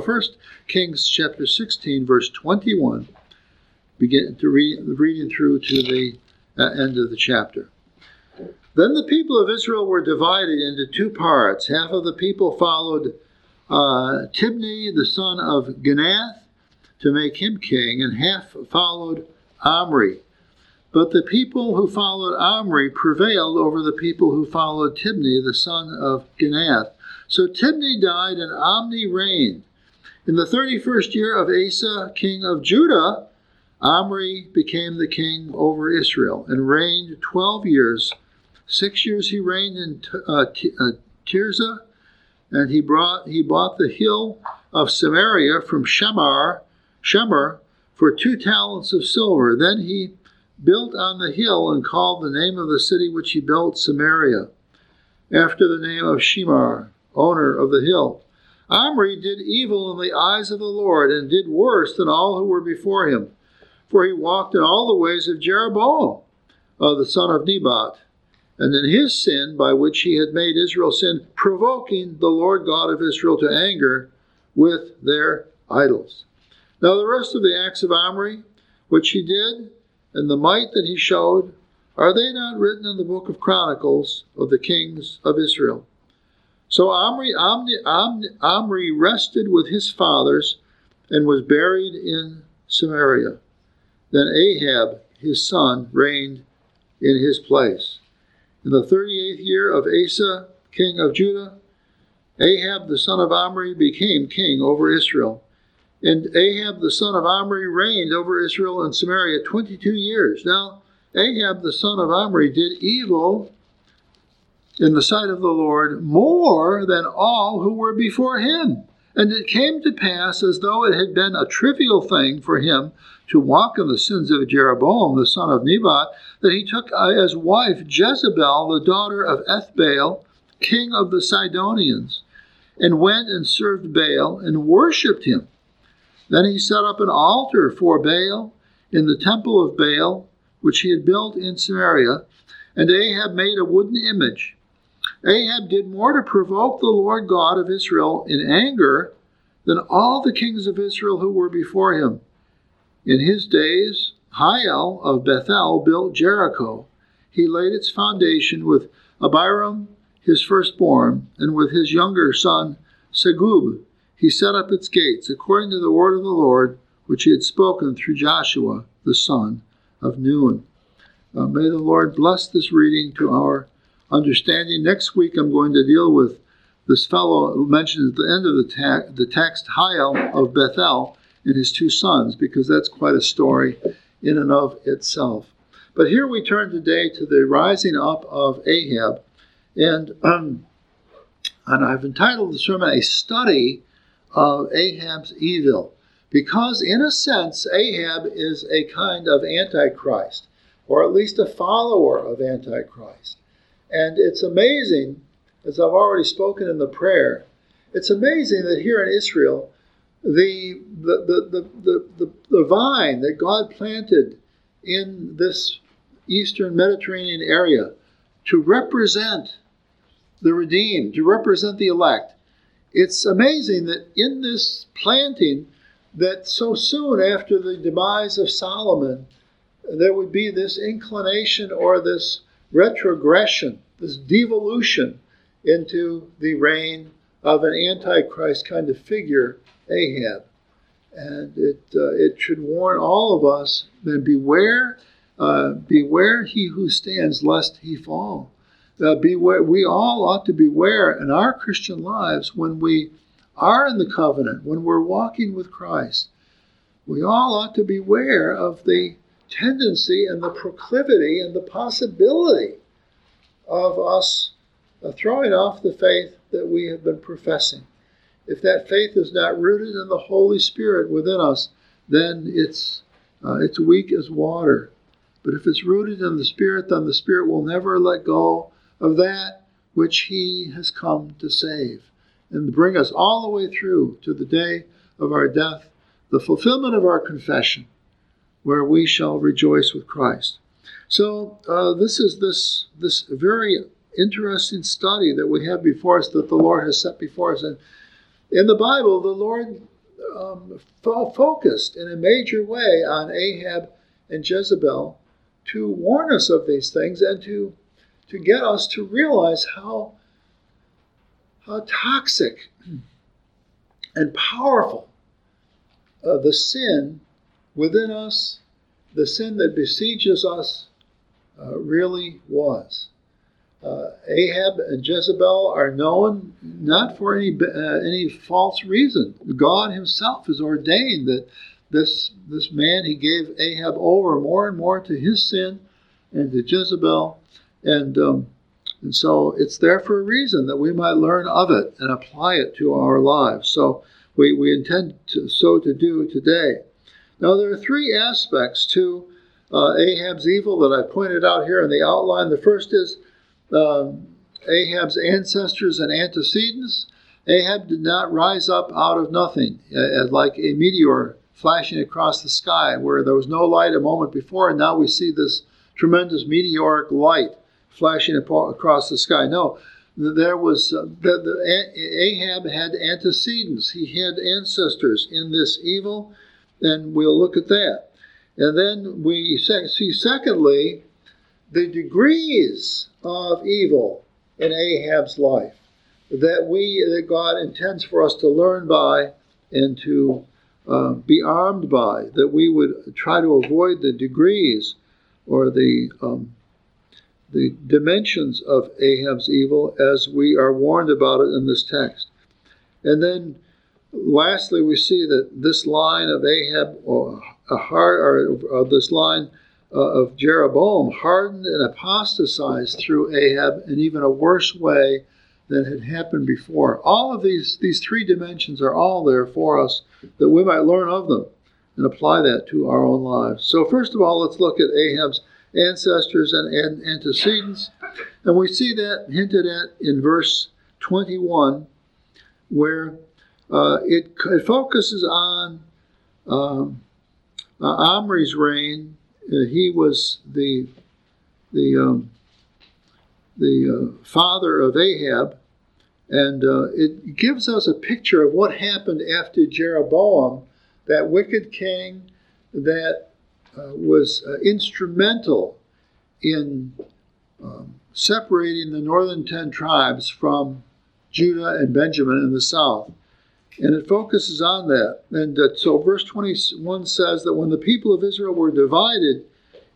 First Kings chapter 16, verse 21, begin to read, reading through to the uh, end of the chapter. Then the people of Israel were divided into two parts. Half of the people followed uh, Tibni, the son of Ginath, to make him king, and half followed Omri. But the people who followed Omri prevailed over the people who followed Tibni, the son of Ginath. So Tibni died, and Omri reigned. In the 31st year of Asa, king of Judah, Omri became the king over Israel and reigned 12 years. Six years he reigned in uh, uh, Tirzah, and he brought he bought the hill of Samaria from Shemar, Shemer for two talents of silver. Then he built on the hill and called the name of the city which he built Samaria, after the name of Shemar, owner of the hill. Omri did evil in the eyes of the Lord, and did worse than all who were before him. For he walked in all the ways of Jeroboam, of the son of Nebat, and in his sin by which he had made Israel sin, provoking the Lord God of Israel to anger with their idols. Now, the rest of the acts of Omri, which he did, and the might that he showed, are they not written in the book of Chronicles of the kings of Israel? So Omri, Omri, Omri rested with his fathers and was buried in Samaria. Then Ahab, his son, reigned in his place. In the 38th year of Asa, king of Judah, Ahab the son of Omri became king over Israel. And Ahab the son of Omri reigned over Israel and Samaria 22 years. Now, Ahab the son of Omri did evil in the sight of the Lord more than all who were before him. And it came to pass, as though it had been a trivial thing for him to walk in the sins of Jeroboam, the son of Nebat, that he took uh, as wife Jezebel, the daughter of Ethbaal, king of the Sidonians, and went and served Baal and worshipped him. Then he set up an altar for Baal in the temple of Baal, which he had built in Samaria, and Ahab made a wooden image Ahab did more to provoke the Lord God of Israel in anger than all the kings of Israel who were before him. In his days, Hiel of Bethel built Jericho. He laid its foundation with Abiram, his firstborn, and with his younger son, Segub. He set up its gates according to the word of the Lord, which he had spoken through Joshua, the son of Nun. Uh, may the Lord bless this reading to our understanding. Next week, I'm going to deal with this fellow mentioned at the end of the, ta- the text, Hiel of Bethel, and his two sons, because that's quite a story in and of itself. But here we turn today to the rising up of Ahab, and um, and I've entitled the sermon "A Study of Ahab's Evil," because in a sense Ahab is a kind of antichrist, or at least a follower of antichrist. And it's amazing, as I've already spoken in the prayer, it's amazing that here in Israel, the, the, the, the, the, the vine that God planted in this eastern Mediterranean area to represent the redeemed, to represent the elect. It's amazing that in this planting, that so soon after the demise of Solomon, there would be this inclination or this retrogression, this devolution into the reign of an antichrist kind of figure, Ahab. And it, uh, it should warn all of us then beware, uh, beware he who stands lest he fall. Uh, beware, we all ought to beware in our Christian lives when we are in the covenant, when we're walking with Christ. We all ought to beware of the tendency and the proclivity and the possibility of us uh, throwing off the faith that we have been professing. If that faith is not rooted in the Holy Spirit within us, then it's uh, it's weak as water. But if it's rooted in the Spirit, then the Spirit will never let go of that which He has come to save and bring us all the way through to the day of our death, the fulfillment of our confession where we shall rejoice with Christ. So uh, this is this this very interesting study that we have before us that the Lord has set before us. And in the Bible, the Lord um, fo- focused in a major way on Ahab and Jezebel to warn us of these things and to to get us to realize how how toxic and powerful uh, the sin within us, the sin that besieges us, uh, really was. Uh, Ahab and Jezebel are known not for any uh, any false reason. God Himself has ordained that this this man He gave Ahab over more and more to his sin and to Jezebel, and um, and so it's there for a reason that we might learn of it and apply it to our lives. So we, we intend to, so to do today. Now there are three aspects to uh, Ahab's evil that I pointed out here in the outline. The first is um, Ahab's ancestors and antecedents. Ahab did not rise up out of nothing, uh, like a meteor flashing across the sky, where there was no light a moment before, and now we see this tremendous meteoric light flashing across the sky. No, there was uh, the, the, Ahab had antecedents. He had ancestors in this evil, and we'll look at that. And then we see, secondly, the degrees of evil in Ahab's life that we that God intends for us to learn by and to uh, be armed by. That we would try to avoid the degrees or the um, the dimensions of Ahab's evil as we are warned about it in this text. And then lastly, we see that this line of Ahab, or, or, or this line uh, of Jeroboam, hardened and apostatized through Ahab in even a worse way than had happened before. All of these, these three dimensions are all there for us that we might learn of them and apply that to our own lives. So, first of all, let's look at Ahab's ancestors and antecedents. And we see that hinted at in verse 21, where uh, it, it, focuses on um, uh, Omri's reign. Uh, he was the the um, the uh, father of Ahab, and uh, it gives us a picture of what happened after Jeroboam, that wicked king that uh, was instrumental in um, separating the northern ten tribes from Judah and Benjamin in the south. And it focuses on that. And uh, so verse 21 says that when the people of Israel were divided,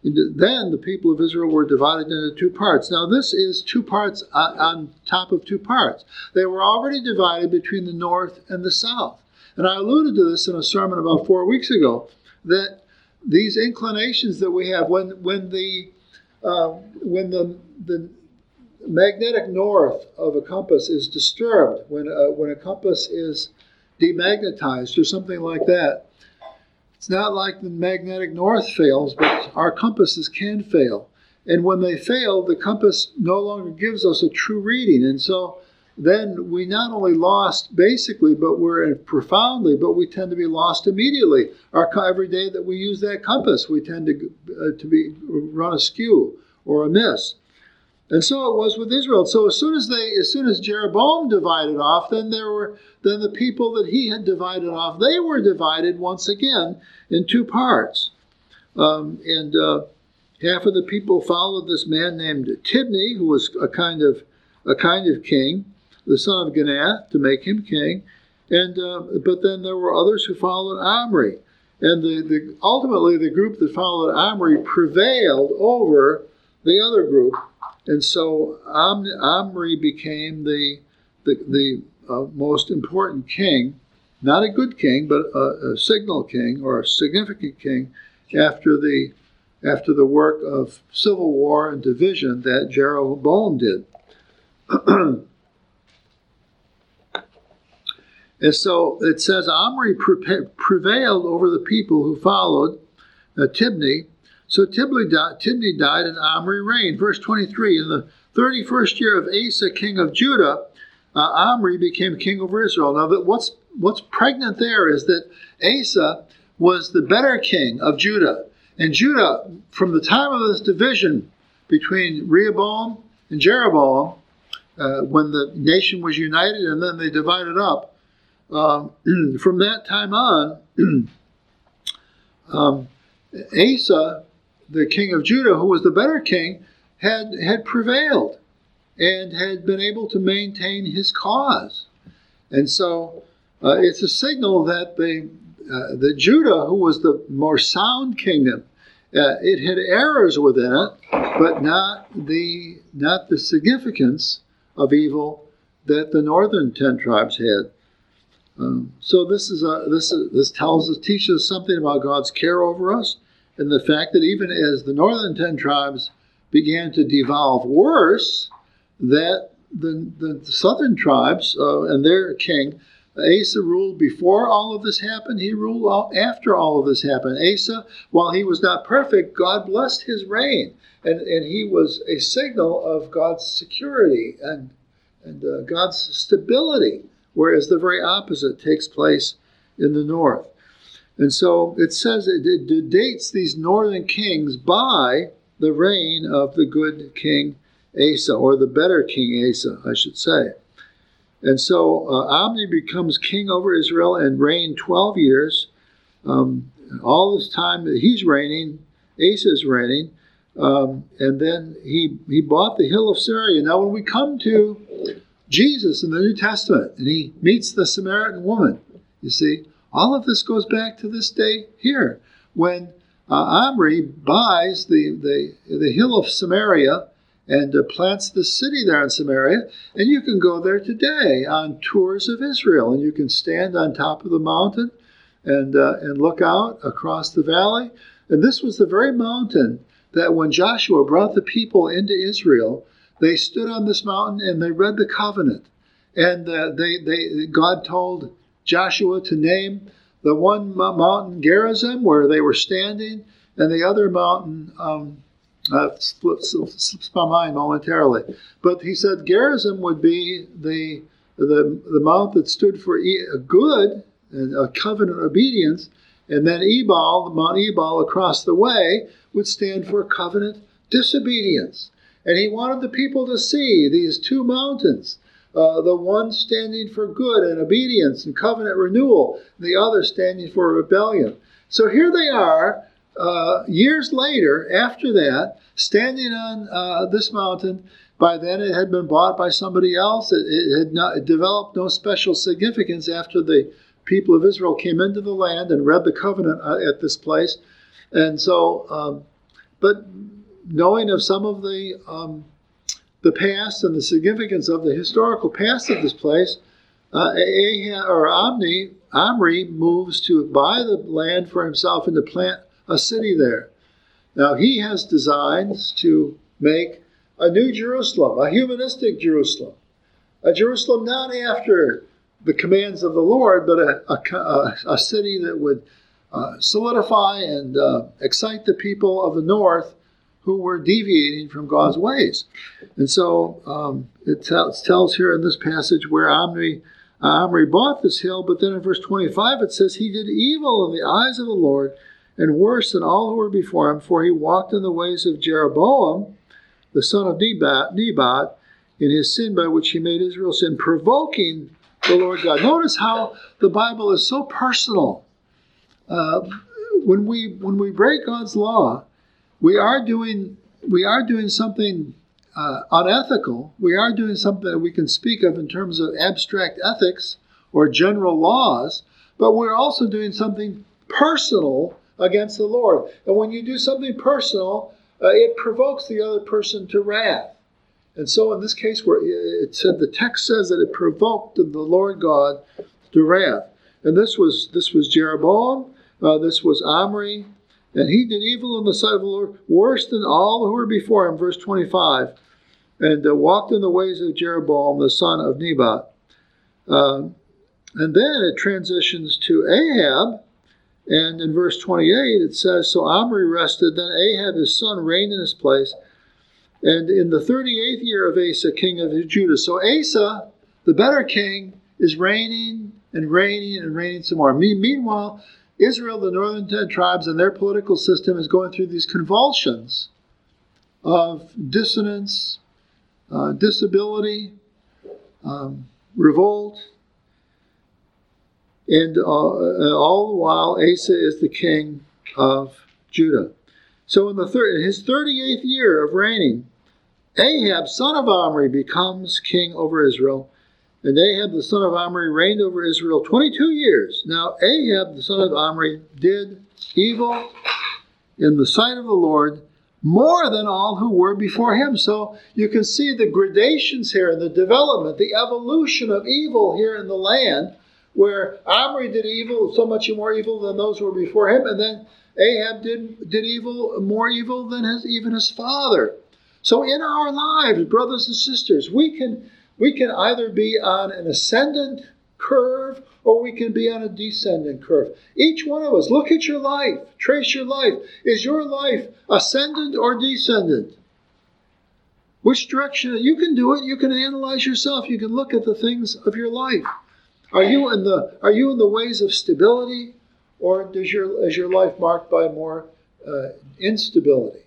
then the people of Israel were divided into two parts. Now, this is two parts on top of two parts. They were already divided between the north and the south. And I alluded to this in a sermon about four weeks ago that these inclinations that we have when when the uh, when the the magnetic north of a compass is disturbed, when uh, when a compass is demagnetized or something like that, it's not like the magnetic north fails, but our compasses can fail. And when they fail, the compass no longer gives us a true reading. And so then we not only lost basically, but we're profoundly, but we tend to be lost immediately. Our every day that we use that compass, we tend to uh, to be run askew or amiss. And so it was with Israel. So as soon as they, as soon as Jeroboam divided off, then there were then the people that he had divided off, they were divided once again in two parts. Um, and uh, half of the people followed this man named Tibni, who was a kind of a kind of king, the son of Ginath, to make him king. And uh, but then there were others who followed Omri, and the, the ultimately the group that followed Omri prevailed over the other group, and so Om, Omri became the the, the uh, most important king, not a good king, but a, a signal king or a significant king after the after the work of civil war and division that Jeroboam did. And so it says Omri prevailed over the people who followed uh, Tibni. So Tibni died, and Omri reigned. Verse 23 In the 31st year of Asa, king of Judah, uh, Omri became king over Israel. Now, that what's, what's pregnant there is that Asa was the better king of Judah. And Judah, from the time of this division between Rehoboam and Jeroboam, uh, when the nation was united and then they divided up, um, from that time on, um, Asa, the king of Judah, who was the better king, had, had prevailed and had been able to maintain his cause. And so uh, it's a signal that the, uh, the Judah, who was the more sound kingdom, uh, it had errors within it, but not the not the significance of evil that the northern ten tribes had. Um, so this is a, this is, this tells us teaches us something about God's care over us, and the fact that even as the northern ten tribes began to devolve worse, that the, the southern tribes uh, and their king Asa ruled before all of this happened. He ruled after all of this happened. Asa, while he was not perfect, God blessed his reign, and, and he was a signal of God's security and and uh, God's stability. Whereas the very opposite takes place in the north. And so it says it, it dates these northern kings by the reign of the good king Asa, or the better king Asa, I should say. And so uh, Omni becomes king over Israel and reigned 12 years. Um, all this time that he's reigning, Asa's reigning. Um, and then he, he bought the hill of Samaria. Now, when we come to Jesus in the New Testament and he meets the Samaritan woman, you see, all of this goes back to this day here when uh, Omri buys the, the, the hill of Samaria and uh, plants the city there in Samaria. And you can go there today on tours of Israel, and you can stand on top of the mountain and uh, and look out across the valley. And this was the very mountain that when Joshua brought the people into Israel, they stood on this mountain and they read the covenant. And uh, they they God told Joshua to name the one mountain Gerizim where they were standing, and the other mountain. Um, uh, slips, slips my mind momentarily. But he said Gerizim would be the, the, the mount that stood for a good, a covenant obedience, and then Ebal, the Mount Ebal across the way, would stand for covenant disobedience. And he wanted the people to see these two mountains. Uh, the one standing for good and obedience and covenant renewal, the other standing for rebellion. So here they are, uh, years later, after that, standing on uh, this mountain, by then it had been bought by somebody else. It, it had not it developed no special significance after the people of Israel came into the land and read the covenant uh, at this place. And so, um, but knowing of some of the um, the past and the significance of the historical past of this place, uh, Ahab, or Omni, Omri moves to buy the land for himself and to plant a city there. Now, he has designs to make a new Jerusalem, a humanistic Jerusalem, a Jerusalem not after the commands of the Lord, but a, a, a city that would uh, solidify and uh, excite the people of the north who were deviating from God's ways. And so um, it, tells, tells here in this passage where Omri, Omri bought this hill, but then in verse 25 it says, He did evil in the eyes of the Lord and worse than all who were before him, for he walked in the ways of Jeroboam, the son of Nebat, Nebat in his sin by which he made Israel sin, provoking the Lord God. Notice how the Bible is so personal. Uh, when we when we break God's law, we are doing we are doing something uh, unethical. We are doing something that we can speak of in terms of abstract ethics or general laws, but we're also doing something personal against the Lord. And when you do something personal, uh, it provokes the other person to wrath. And so in this case, where it said the text says that it provoked the Lord God to wrath. And this was this was Jeroboam, uh, this was Omri, and he did evil in the sight of the Lord, worse than all who were before him. Verse 25, and uh, walked in the ways of Jeroboam, the son of Nebat. Uh, and then it transitions to Ahab, and in verse 28, it says So Omri rested, then Ahab his son reigned in his place. And in the 38th year of Asa, king of Judah. So Asa, the better king, is reigning and reigning and reigning some more. Meanwhile, Israel, the northern ten tribes, and their political system is going through these convulsions of dissonance, uh, disability, um, revolt, and uh, all the while Asa is the king of Judah. So in the thir- his 38th year of reigning, Ahab, son of Omri, becomes king over Israel. And Ahab, the son of Omri, reigned over Israel 22 years. Now, Ahab, the son of Omri, did evil in the sight of the Lord more than all who were before him. So you can see the gradations here and the development, the evolution of evil here in the land, where Omri did evil, so much more evil than those who were before him, and then Ahab did, did evil, more evil than his, even his father. So in our lives, brothers and sisters, we can we can either be on an ascendant curve or we can be on a descendant curve. Each one of us, look at your life, trace your life. Is your life ascendant or descendant? Which direction? You can do it. You can analyze yourself. You can look at the things of your life. Are you in the Are you in the ways of stability, or does your is your life marked by more uh, instability?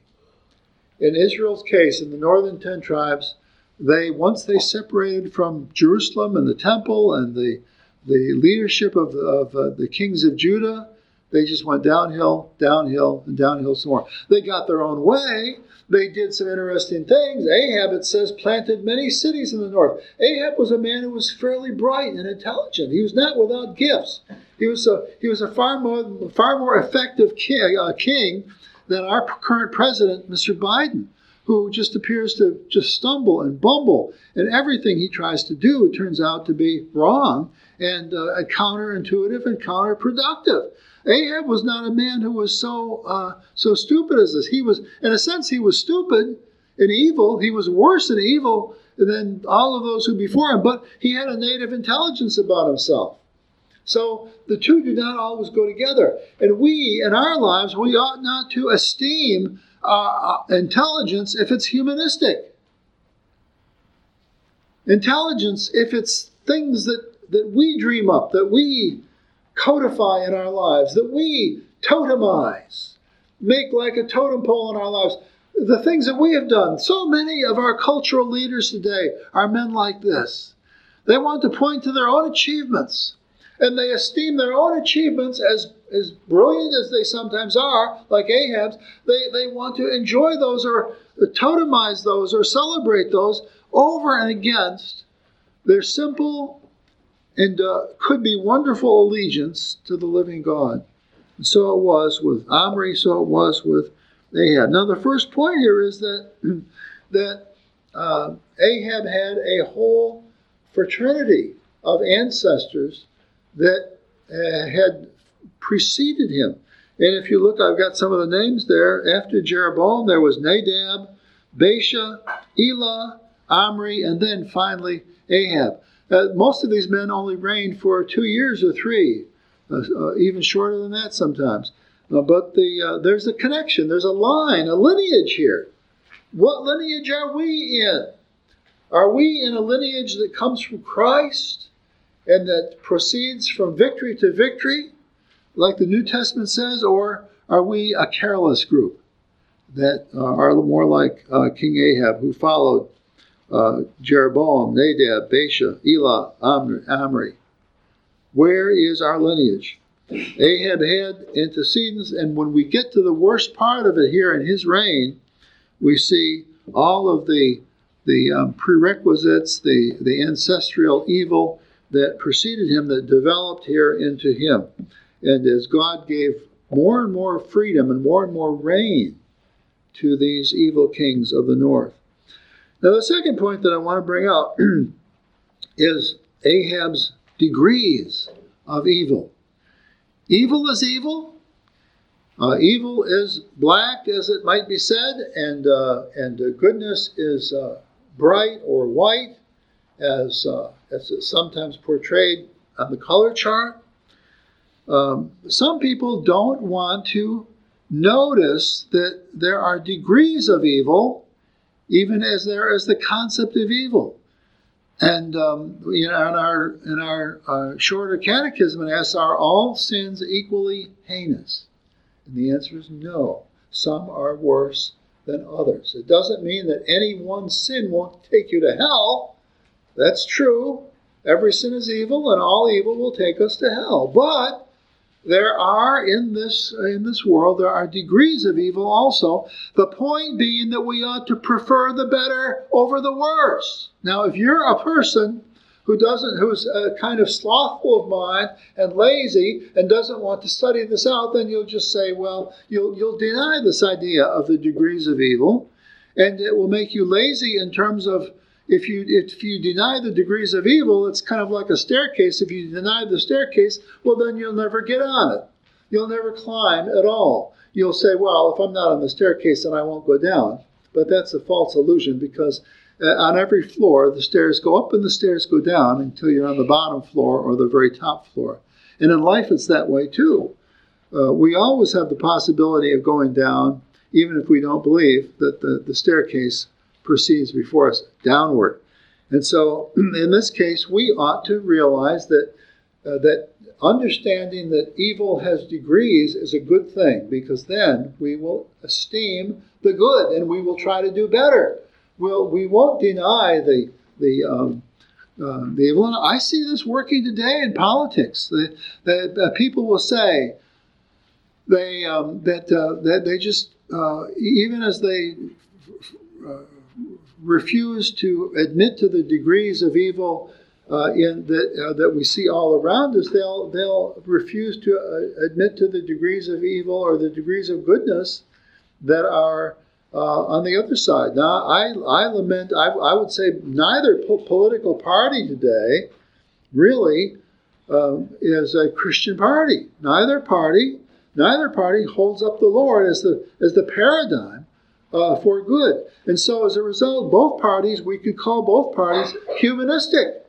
In Israel's case, in the northern ten tribes, they once they separated from Jerusalem and the temple and the the leadership of, of uh, the kings of Judah, they just went downhill, downhill, and downhill some more. They got their own way. They did some interesting things. Ahab, it says, planted many cities in the north. Ahab was a man who was fairly bright and intelligent. He was not without gifts. He was a he was a far more far more effective king, uh, king than our current president, Mr. Biden who just appears to just stumble and bumble, and everything he tries to do turns out to be wrong and uh, counterintuitive and counterproductive. Ahab was not a man who was so uh, so stupid as this. He was, in a sense, he was stupid and evil. He was worse than evil than all of those who before him. But he had a native intelligence about himself. So the two do not always go together. And we, in our lives, we ought not to esteem uh, intelligence if it's humanistic. Intelligence if it's things that, that we dream up, that we codify in our lives, that we totemize, make like a totem pole in our lives. The things that we have done. So many of our cultural leaders today are men like this. They want to point to their own achievements and they esteem their own achievements as, as brilliant as they sometimes are, like Ahab's, they, they want to enjoy those or totemize those or celebrate those over and against their simple and uh, could be wonderful allegiance to the living God. And so it was with Omri, so it was with Ahab. Now, the first point here is that, that uh, Ahab had a whole fraternity of ancestors that uh, had preceded him. And if you look, I've got some of the names there. After Jeroboam, there was Nadab, Baasha, Elah, Omri, and then finally Ahab. Uh, most of these men only reigned for two years or three, uh, uh even shorter than that sometimes. Uh, but the, uh, there's a connection, there's a line, a lineage here. What lineage are we in? Are we in a lineage that comes from Christ? and that proceeds from victory to victory, like the New Testament says, or are we a careless group that uh, are more like uh, King Ahab, who followed uh, Jeroboam, Nadab, Baasha, Elah? Amri. Where is our lineage? Ahab had antecedents, and when we get to the worst part of it here in his reign, we see all of the the um, prerequisites, the, the ancestral evil, that preceded him that developed here into him. And as God gave more and more freedom and more and more reign to these evil kings of the north. Now, the second point that I want to bring out is Ahab's degrees of evil. Evil is evil. Uh, evil is black, as it might be said, and uh, and uh, goodness is uh, bright or white, as uh, as it's sometimes portrayed on the color chart. Um, some people don't want to notice that there are degrees of evil, even as there is the concept of evil. And um, in our in our uh, shorter catechism, it asks, "Are all sins equally heinous?" And the answer is no. Some are worse than others. It doesn't mean that any one sin won't take you to hell. That's true. every sin is evil, and all evil will take us to hell. But there are in this in this world there are degrees of evil also. The point being that we ought to prefer the better over the worse. Now if you're a person who doesn't who's a kind of slothful of mind and lazy and doesn't want to study this out then you'll just say well you'll you'll deny this idea of the degrees of evil. And it will make you lazy in terms of if you if you deny the degrees of evil, it's kind of like a staircase. If you deny the staircase, well then you'll never get on it. You'll never climb at all. You'll say, well, if I'm not on the staircase, then I won't go down. But that's a false illusion because uh, on every floor, the stairs go up and the stairs go down until you're on the bottom floor or the very top floor. And in life, it's that way too. Uh, we always have the possibility of going down, even if we don't believe that the, the staircase proceeds before us downward. And so, in this case, we ought to realize that uh, that understanding that evil has degrees is a good thing because then we will esteem the good and we will try to do better. We'll, we won't deny the the um, uh, the evil. And I see this working today in politics. The, the, uh, people will say they um, that uh, that they just uh, even as they uh, refuse to admit to the degrees of evil uh, in that, uh, that we see all around us, they'll, they'll refuse to uh, admit to the degrees of evil or the degrees of goodness that are uh, on the other side. Now, I, I lament, I, I would say neither po- political party today really um, is a Christian party. Neither party, neither party holds up the Lord as the, as the paradigm uh, for good. And so, as a result, both parties, we could call both parties humanistic.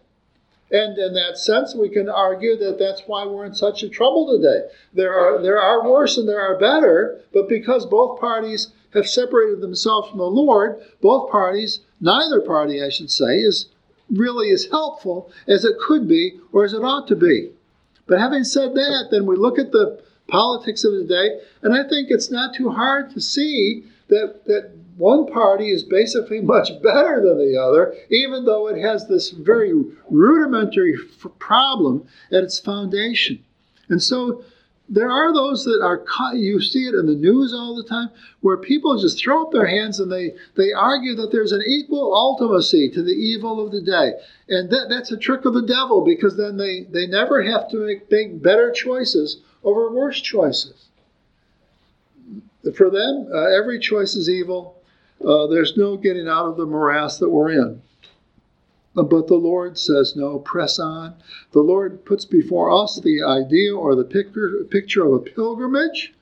And in that sense, we can argue that that's why we're in such a trouble today. There are, there are worse and there are better, but because both parties have separated themselves from the Lord, both parties, neither party, I should say, is really as helpful as it could be or as it ought to be. But having said that, then we look at the politics of the day, and I think it's not too hard to see that, that one party is basically much better than the other, even though it has this very rudimentary f- problem at its foundation. And so there are those that are you see it in the news all the time where people just throw up their hands and they they argue that there's an equal ultimacy to the evil of the day and that, that's a trick of the devil because then they they never have to make, make better choices over worse choices for them, uh, every choice is evil. Uh, there's no getting out of the morass that we're in. Uh, but the Lord says, no, press on. The Lord puts before us the idea or the picture, picture of a pilgrimage.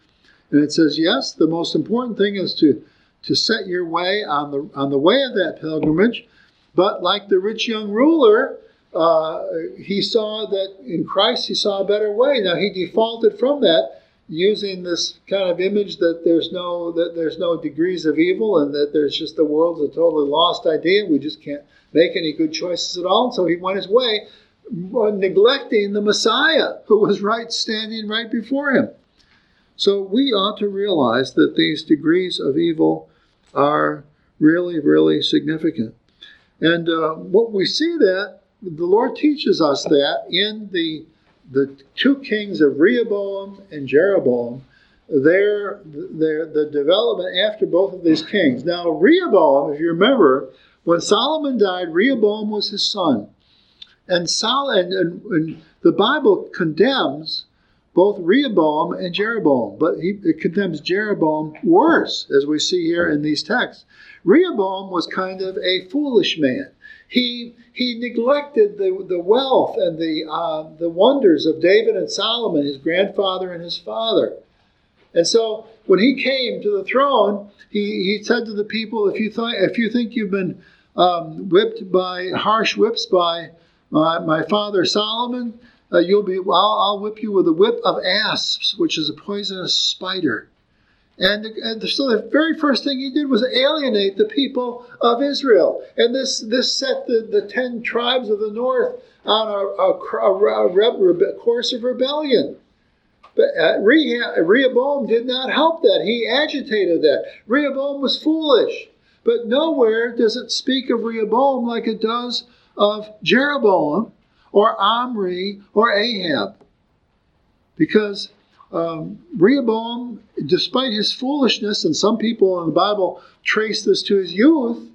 And it says, yes, the most important thing is to, to set your way on the, on the way of that pilgrimage. But like the rich young ruler, uh, he saw that in Christ he saw a better way. Now he defaulted from that using this kind of image that there's no that there's no degrees of evil and that there's just the world's a totally lost idea. We just can't make any good choices at all. And so he went his way, neglecting the Messiah who was right standing right before him. So we ought to realize that these degrees of evil are really, really significant. And uh, what we see that the Lord teaches us that in the the two kings of Rehoboam and Jeroboam, their, their, the development after both of these kings. Now, Rehoboam, if you remember, when Solomon died, Rehoboam was his son. And, Sol- and, and, and the Bible condemns both Rehoboam and Jeroboam, but he, condemns Jeroboam worse, as we see here in these texts. Rehoboam was kind of a foolish man. He, he neglected the, the wealth and the, uh, the wonders of David and Solomon, his grandfather and his father. And so when he came to the throne, he, he said to the people, if you, th- if you think you've been um, whipped by harsh whips by my, my father Solomon, uh, you'll be, I'll, I'll whip you with a whip of asps, which is a poisonous spider. And, and, so the very first thing he did was alienate the people of Israel. And this, this set the, the ten tribes of the north on a, a, a, course of rebellion. But uh, Rehoboam did not help that. He agitated that. Rehoboam was foolish. But nowhere does it speak of Rehoboam like it does of Jeroboam, or Omri or Ahab. Because um, Rehoboam, despite his foolishness, and some people in the Bible trace this to his youth,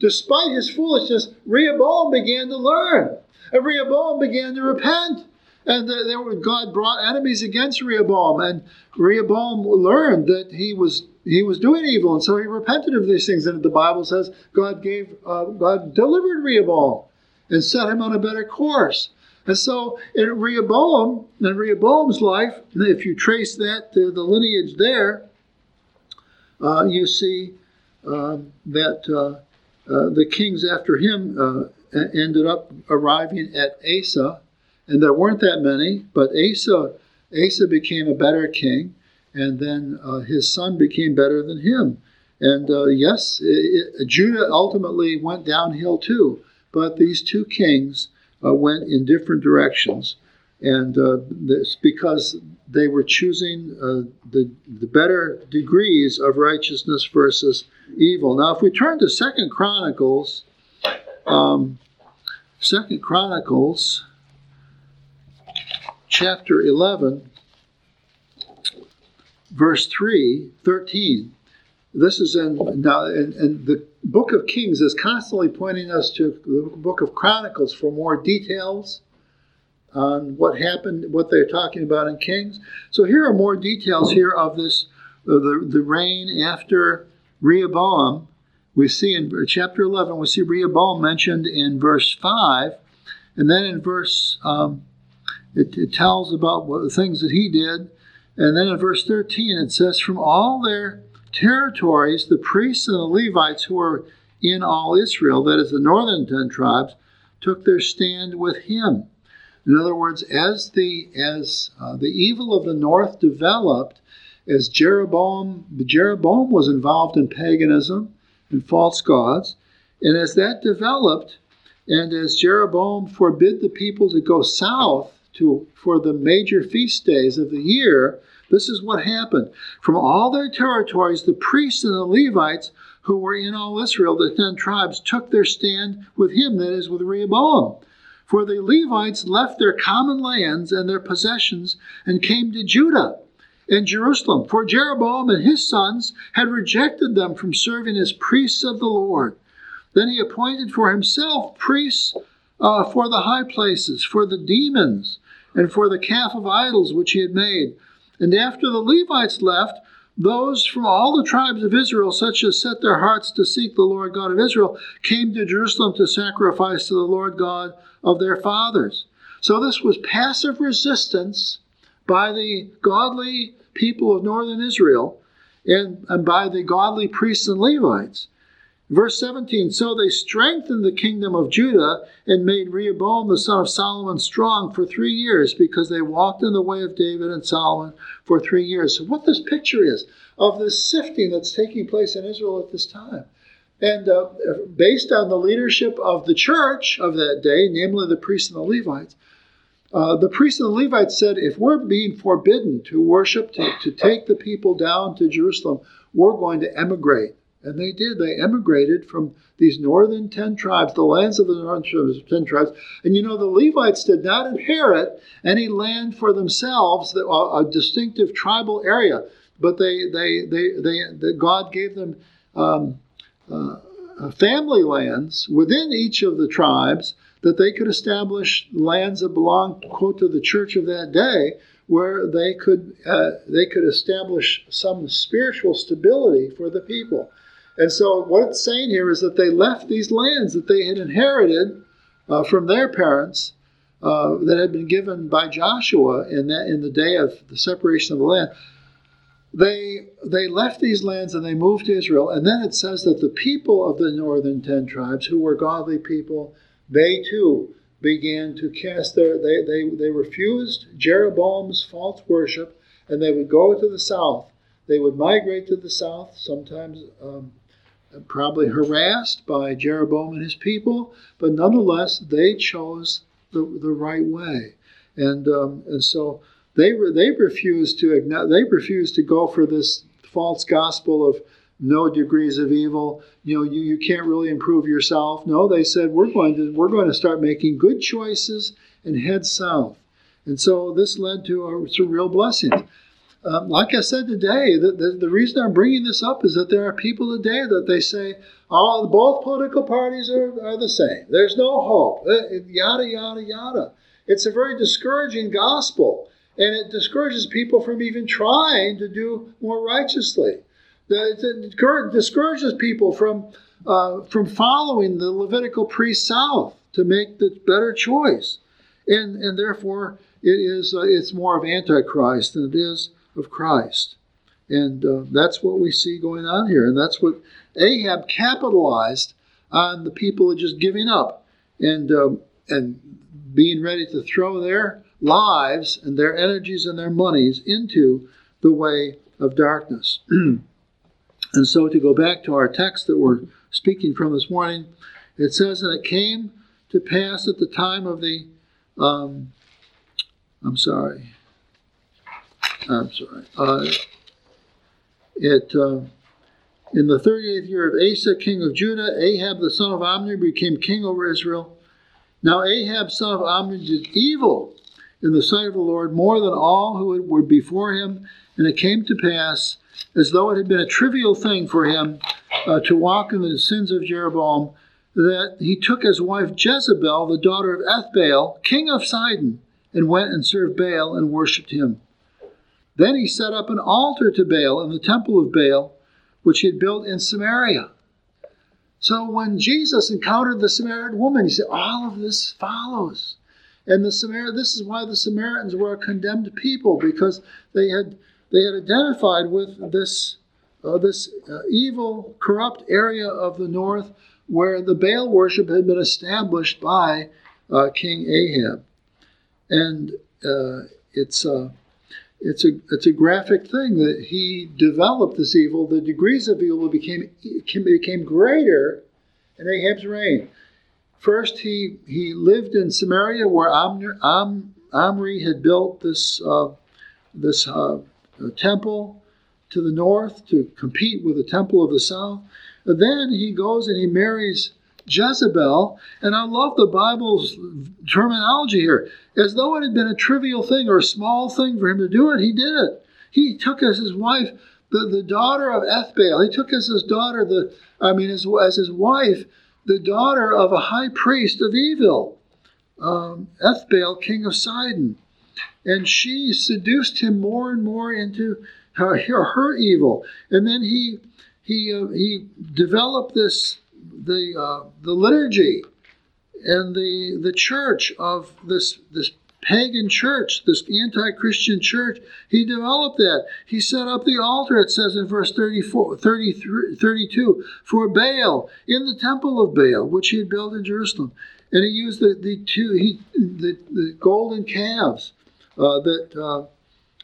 despite his foolishness, Rehoboam began to learn. And Rehoboam began to repent. And there were, God brought enemies against Rehoboam, and Rehoboam learned that he was he was doing evil, and so he repented of these things. And the Bible says God gave uh, God delivered Rehoboam and set him on a better course. And so in Rehoboam, in Rehoboam's life, if you trace that to the lineage there, uh, you see um, that uh, uh, the kings after him uh, ended up arriving at Asa, and there weren't that many, but Asa, Asa became a better king, and then uh, his son became better than him. And yes, it, it, Judah ultimately went downhill too, but these two kings uh, went in different directions. And uh, this because they were choosing uh, the, the better degrees of righteousness versus evil. Now, if we turn to Second Chronicles, um, Second Chronicles, chapter 11, verse 3, 13. This is in now, and, the book of Kings is constantly pointing us to the book of Chronicles for more details on what happened, what they're talking about in Kings. So here are more details here of this, of the, the reign after Rehoboam. We see in chapter 11, we see Rehoboam mentioned in verse 5, and then in verse, um, it, it tells about what, the things that he did. And then in verse 13, it says, From all their territories, the priests and the Levites who were in all Israel, that is, the northern ten tribes, took their stand with him. In other words, as the as uh, the evil of the north developed, as Jeroboam Jeroboam was involved in paganism and false gods, and as that developed, and as Jeroboam forbid the people to go south to for the major feast days of the year, this is what happened. From all their territories, the priests and the Levites who were in all Israel, the ten tribes, took their stand with him, that is, with Rehoboam. For the Levites left their common lands and their possessions and came to Judah and Jerusalem. For Jeroboam and his sons had rejected them from serving as priests of the Lord. Then he appointed for himself priests uh, for the high places, for the demons, and for the calf of idols which he had made and after the Levites left, those from all the tribes of Israel, such as set their hearts to seek the Lord God of Israel, came to Jerusalem to sacrifice to the Lord God of their fathers. So this was passive resistance by the godly people of northern Israel and, and by the godly priests and Levites. Verse 17 So they strengthened the kingdom of Judah and made Rehoboam the son of Solomon strong for three years because they walked in the way of David and Solomon for three years. So, what this picture is of this sifting that's taking place in Israel at this time. And uh, based on the leadership of the church of that day, namely the priests and the Levites, uh, the priests and the Levites said, if we're being forbidden to worship, to, to take the people down to Jerusalem, we're going to emigrate. And they did. They emigrated from these northern ten tribes, the lands of the northern ten tribes. And you know, the Levites did not inherit any land for themselves, a distinctive tribal area, but they, they, they, they, they God gave them um, uh, family lands within each of the tribes that they could establish lands that belonged, quote, to the church of that day, where they could uh, they could establish some spiritual stability for the people. And so, what it's saying here is that they left these lands that they had inherited uh, from their parents, uh, that had been given by Joshua in that in the day of the separation of the land. They they left these lands and they moved to Israel. And then it says that the people of the northern ten tribes, who were godly people, they too began to cast their they they, they refused Jeroboam's false worship, and they would go to the south. They would migrate to the south, sometimes um, probably harassed by Jeroboam and his people, but nonetheless they chose the, the right way, and um, and so they they refused to they refused to go for this false gospel of no degrees of evil. You know, you, you can't really improve yourself. No, they said we're going to we're going to start making good choices and head south. And so this led to, a, to real blessings. Um, like I said today, the, the, the, reason I'm bringing this up is that there are people today that they say, oh, both political parties are, are the same. There's no hope. Uh, yada, yada, yada. It's a very discouraging gospel, and it discourages people from even trying to do more righteously. It discourages people from, uh, from following the Levitical priest south to make the better choice. And, and therefore, it is, uh, it's more of Antichrist than it is of Christ. And uh, that's what we see going on here. And that's what Ahab capitalized on the people just giving up and, um, and being ready to throw their lives and their energies and their monies into the way of darkness. and so to go back to our text that we're speaking from this morning, it says, that it came to pass at the time of the, um, I'm sorry, I'm sorry. Uh, it uh, in the 38th year of Asa, king of Judah, Ahab the son of Omri became king over Israel. Now Ahab son of Omri did evil in the sight of the Lord more than all who were before him, and it came to pass, as though it had been a trivial thing for him uh, to walk in the sins of Jeroboam, that he took as wife Jezebel, the daughter of Ethbaal, king of Sidon, and went and served Baal and worshipped him. Then he set up an altar to Baal in the temple of Baal, which he had built in Samaria. So when Jesus encountered the Samaritan woman, he said, All of this follows. And the Samar- this is why the Samaritans were a condemned people, because they had they had identified with this uh, this uh, evil, corrupt area of the north where the Baal worship had been established by uh, King Ahab. And uh, it's uh, it's a it's a graphic thing that he developed this evil. The degrees of evil became became greater in Ahab's reign. First, he he lived in Samaria, where Omri, Om, Omri had built this uh, this uh, temple to the north to compete with the temple of the south. And then he goes and he marries Jezebel, and I love the Bible's terminology here. As though it had been a trivial thing or a small thing for him to do it, he did it. He took as his wife the, the daughter of Ethbaal. He took as his daughter the I mean as, as his wife the daughter of a high priest of evil, um, Ethbaal, king of Sidon, and she seduced him more and more into her, her, evil. And then he he uh, he developed this the uh, the liturgy and the the church of this this pagan church, this anti-Christian church, he developed that. He set up the altar, it says in verse 34, 33, 32, for Baal in the temple of Baal, which he had built in Jerusalem. And he used the, the two he, the, the golden calves uh, that uh,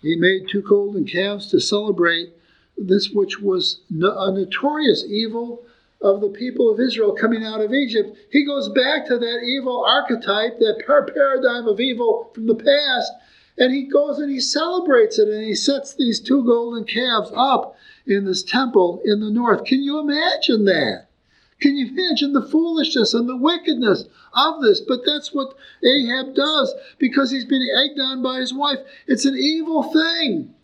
he made two golden calves to celebrate this, which was a notorious evil of the people of Israel coming out of Egypt, he goes back to that evil archetype, that paradigm of evil from the past, and he goes and he celebrates it and he sets these two golden calves up in this temple in the north. Can you imagine that? Can you imagine the foolishness and the wickedness of this? But that's what Ahab does because he's been egged on by his wife. It's an evil thing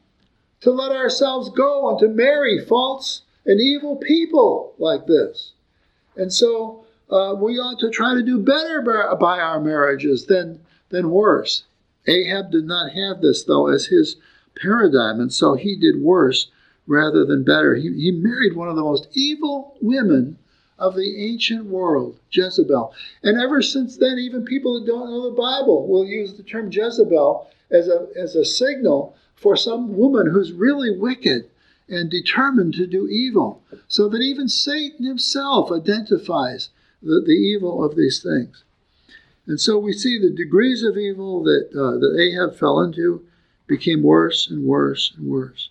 to let ourselves go and to marry false and evil people like this. And so uh, we ought to try to do better by our marriages than, than worse. Ahab did not have this, though, as his paradigm, and so he did worse rather than better. He, he married one of the most evil women of the ancient world, Jezebel. And ever since then, even people that don't know the Bible will use the term Jezebel as a, as a signal for some woman who's really wicked and determined to do evil, so that even Satan himself identifies the, the evil of these things. And so we see the degrees of evil that, uh, that Ahab fell into became worse and worse and worse.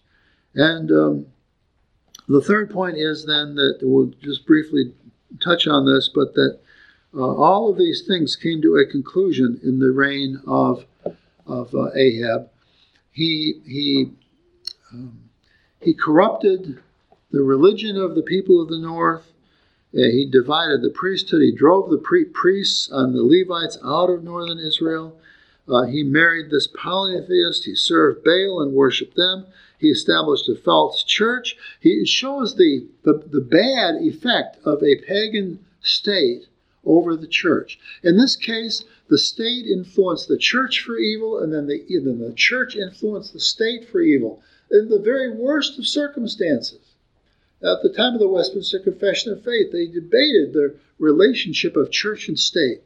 And um, the third point is then that we'll just briefly touch on this, but that uh, all of these things came to a conclusion in the reign of, of uh, Ahab. He, he um, he corrupted the religion of the people of the north. He divided the priesthood. He drove the pre- priests and the Levites out of northern Israel. Uh, he married this polytheist. He served Baal and worshiped them. He established a false church. He shows the, the, the bad effect of a pagan state over the church. In this case, the state influenced the church for evil, and then the, then the church influenced the state for evil. In the very worst of circumstances. At the time of the Westminster Confession of Faith, they debated the relationship of church and state.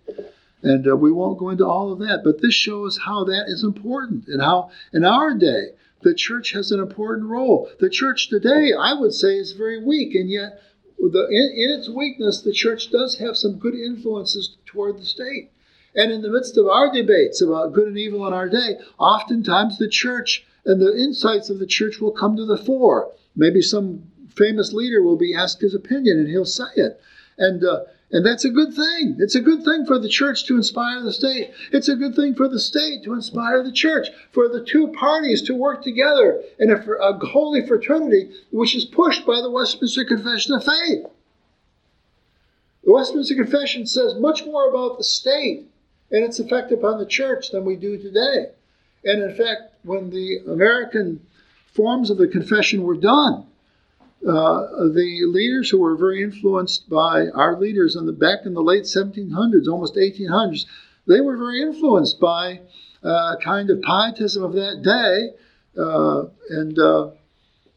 And uh, we won't go into all of that, but this shows how that is important and how in our day the church has an important role. The church today, I would say, is very weak, and yet the, in, in, its weakness, the church does have some good influences toward the state. And in the midst of our debates about good and evil in our day, oftentimes the church and the insights of the church will come to the fore. Maybe some famous leader will be asked his opinion and he'll say it. And uh, and that's a good thing. It's a good thing for the church to inspire the state. It's a good thing for the state to inspire the church, for the two parties to work together in a, a holy fraternity, which is pushed by the Westminster Confession of Faith. The Westminster Confession says much more about the state and its effect upon the church than we do today. And in fact, when the American forms of the confession were done, uh, the leaders who were very influenced by our leaders in the back in the late 1700s, almost 1800s, they were very influenced by uh, kind of pietism of that day, uh, and uh,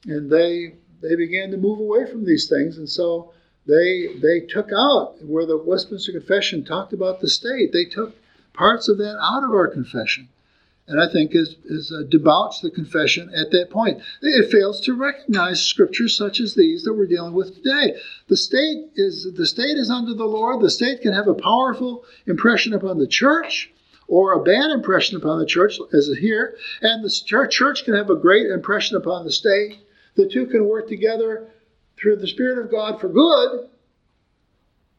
and they they began to move away from these things, and so they they took out where the Westminster Confession talked about the state. They took parts of that out of our confession and I think is, is uh, debauched the confession at that point. It fails to recognize scriptures such as these that we're dealing with today. The state is the state is under the Lord. The state can have a powerful impression upon the church or a bad impression upon the church, as here, and the church can have a great impression upon the state. The two can work together through the Spirit of God for good,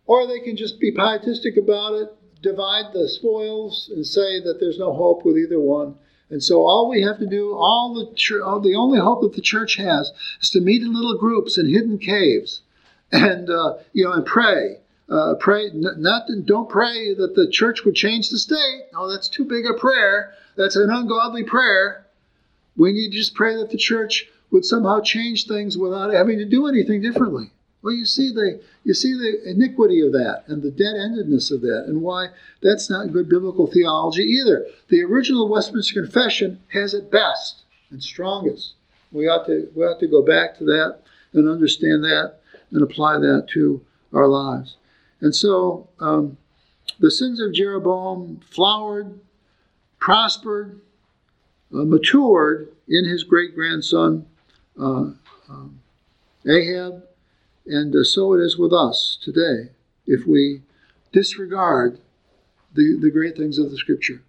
or they can just be pietistic about it divide the spoils and say that there's no hope with either one. And so all we have to do, all the all, the only hope that the church has, is to meet in little groups in hidden caves, and uh, you know, and pray. Uh, pray not don't pray that the church would change the state. Oh, that's too big a prayer. That's an ungodly prayer. We need to just pray that the church would somehow change things without having to do anything differently. Well, you see the you see the iniquity of that and the dead-endedness of that, and why that's not good biblical theology either. The original Westminster Confession has it best and strongest. We ought to we ought to go back to that and understand that and apply that to our lives. And so um, the sins of Jeroboam flowered, prospered, uh, matured in his great grandson uh, um, Ahab and uh, so it is with us today if we disregard the, the great things of the Scripture.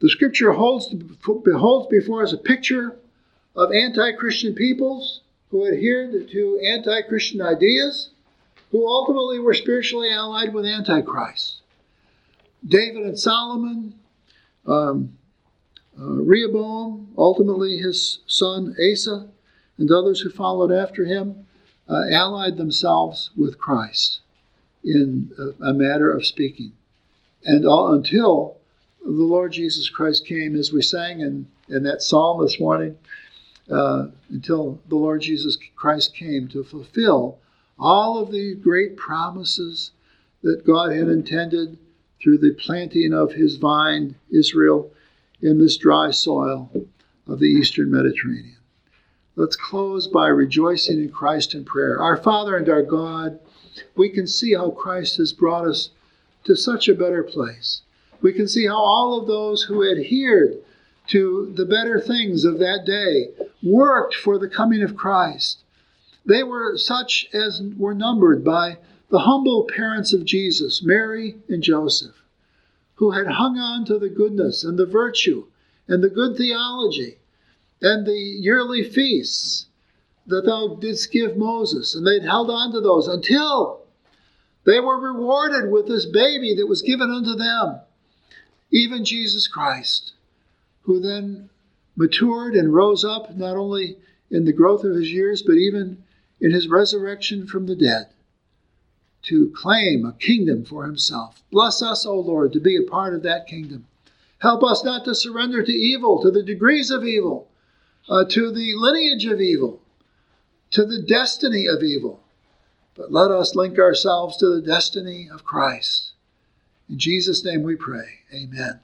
The Scripture holds, beholds before us a picture of anti Christian peoples who adhered to anti Christian ideas, who ultimately were spiritually allied with Antichrist. David and Solomon, um, uh, Rehoboam, ultimately his son Asa, and others who followed after him uh, allied themselves with Christ in a, a matter of speaking. And all, until the Lord Jesus Christ came, as we sang in, in that psalm this morning, uh, until the Lord Jesus Christ came to fulfill all of the great promises that God had intended through the planting of his vine, Israel, in this dry soil of the eastern Mediterranean. Let's close by rejoicing in Christ in prayer. Our Father and our God, we can see how Christ has brought us to such a better place. We can see how all of those who adhered to the better things of that day worked for the coming of Christ. They were such as were numbered by the humble parents of Jesus, Mary and Joseph, who had hung on to the goodness and the virtue and the good theology and the yearly feasts that thou didst give Moses. And they'd held on to those until they were rewarded with this baby that was given unto them, even Jesus Christ, who then matured and rose up not only in the growth of his years, but even in his resurrection from the dead to claim a kingdom for himself. Bless us, O Lord, to be a part of that kingdom. Help us not to surrender to evil, to the degrees of evil, uh, to the lineage of evil, to the destiny of evil, but let us link ourselves to the destiny of Christ. In Jesus' name we pray. Amen.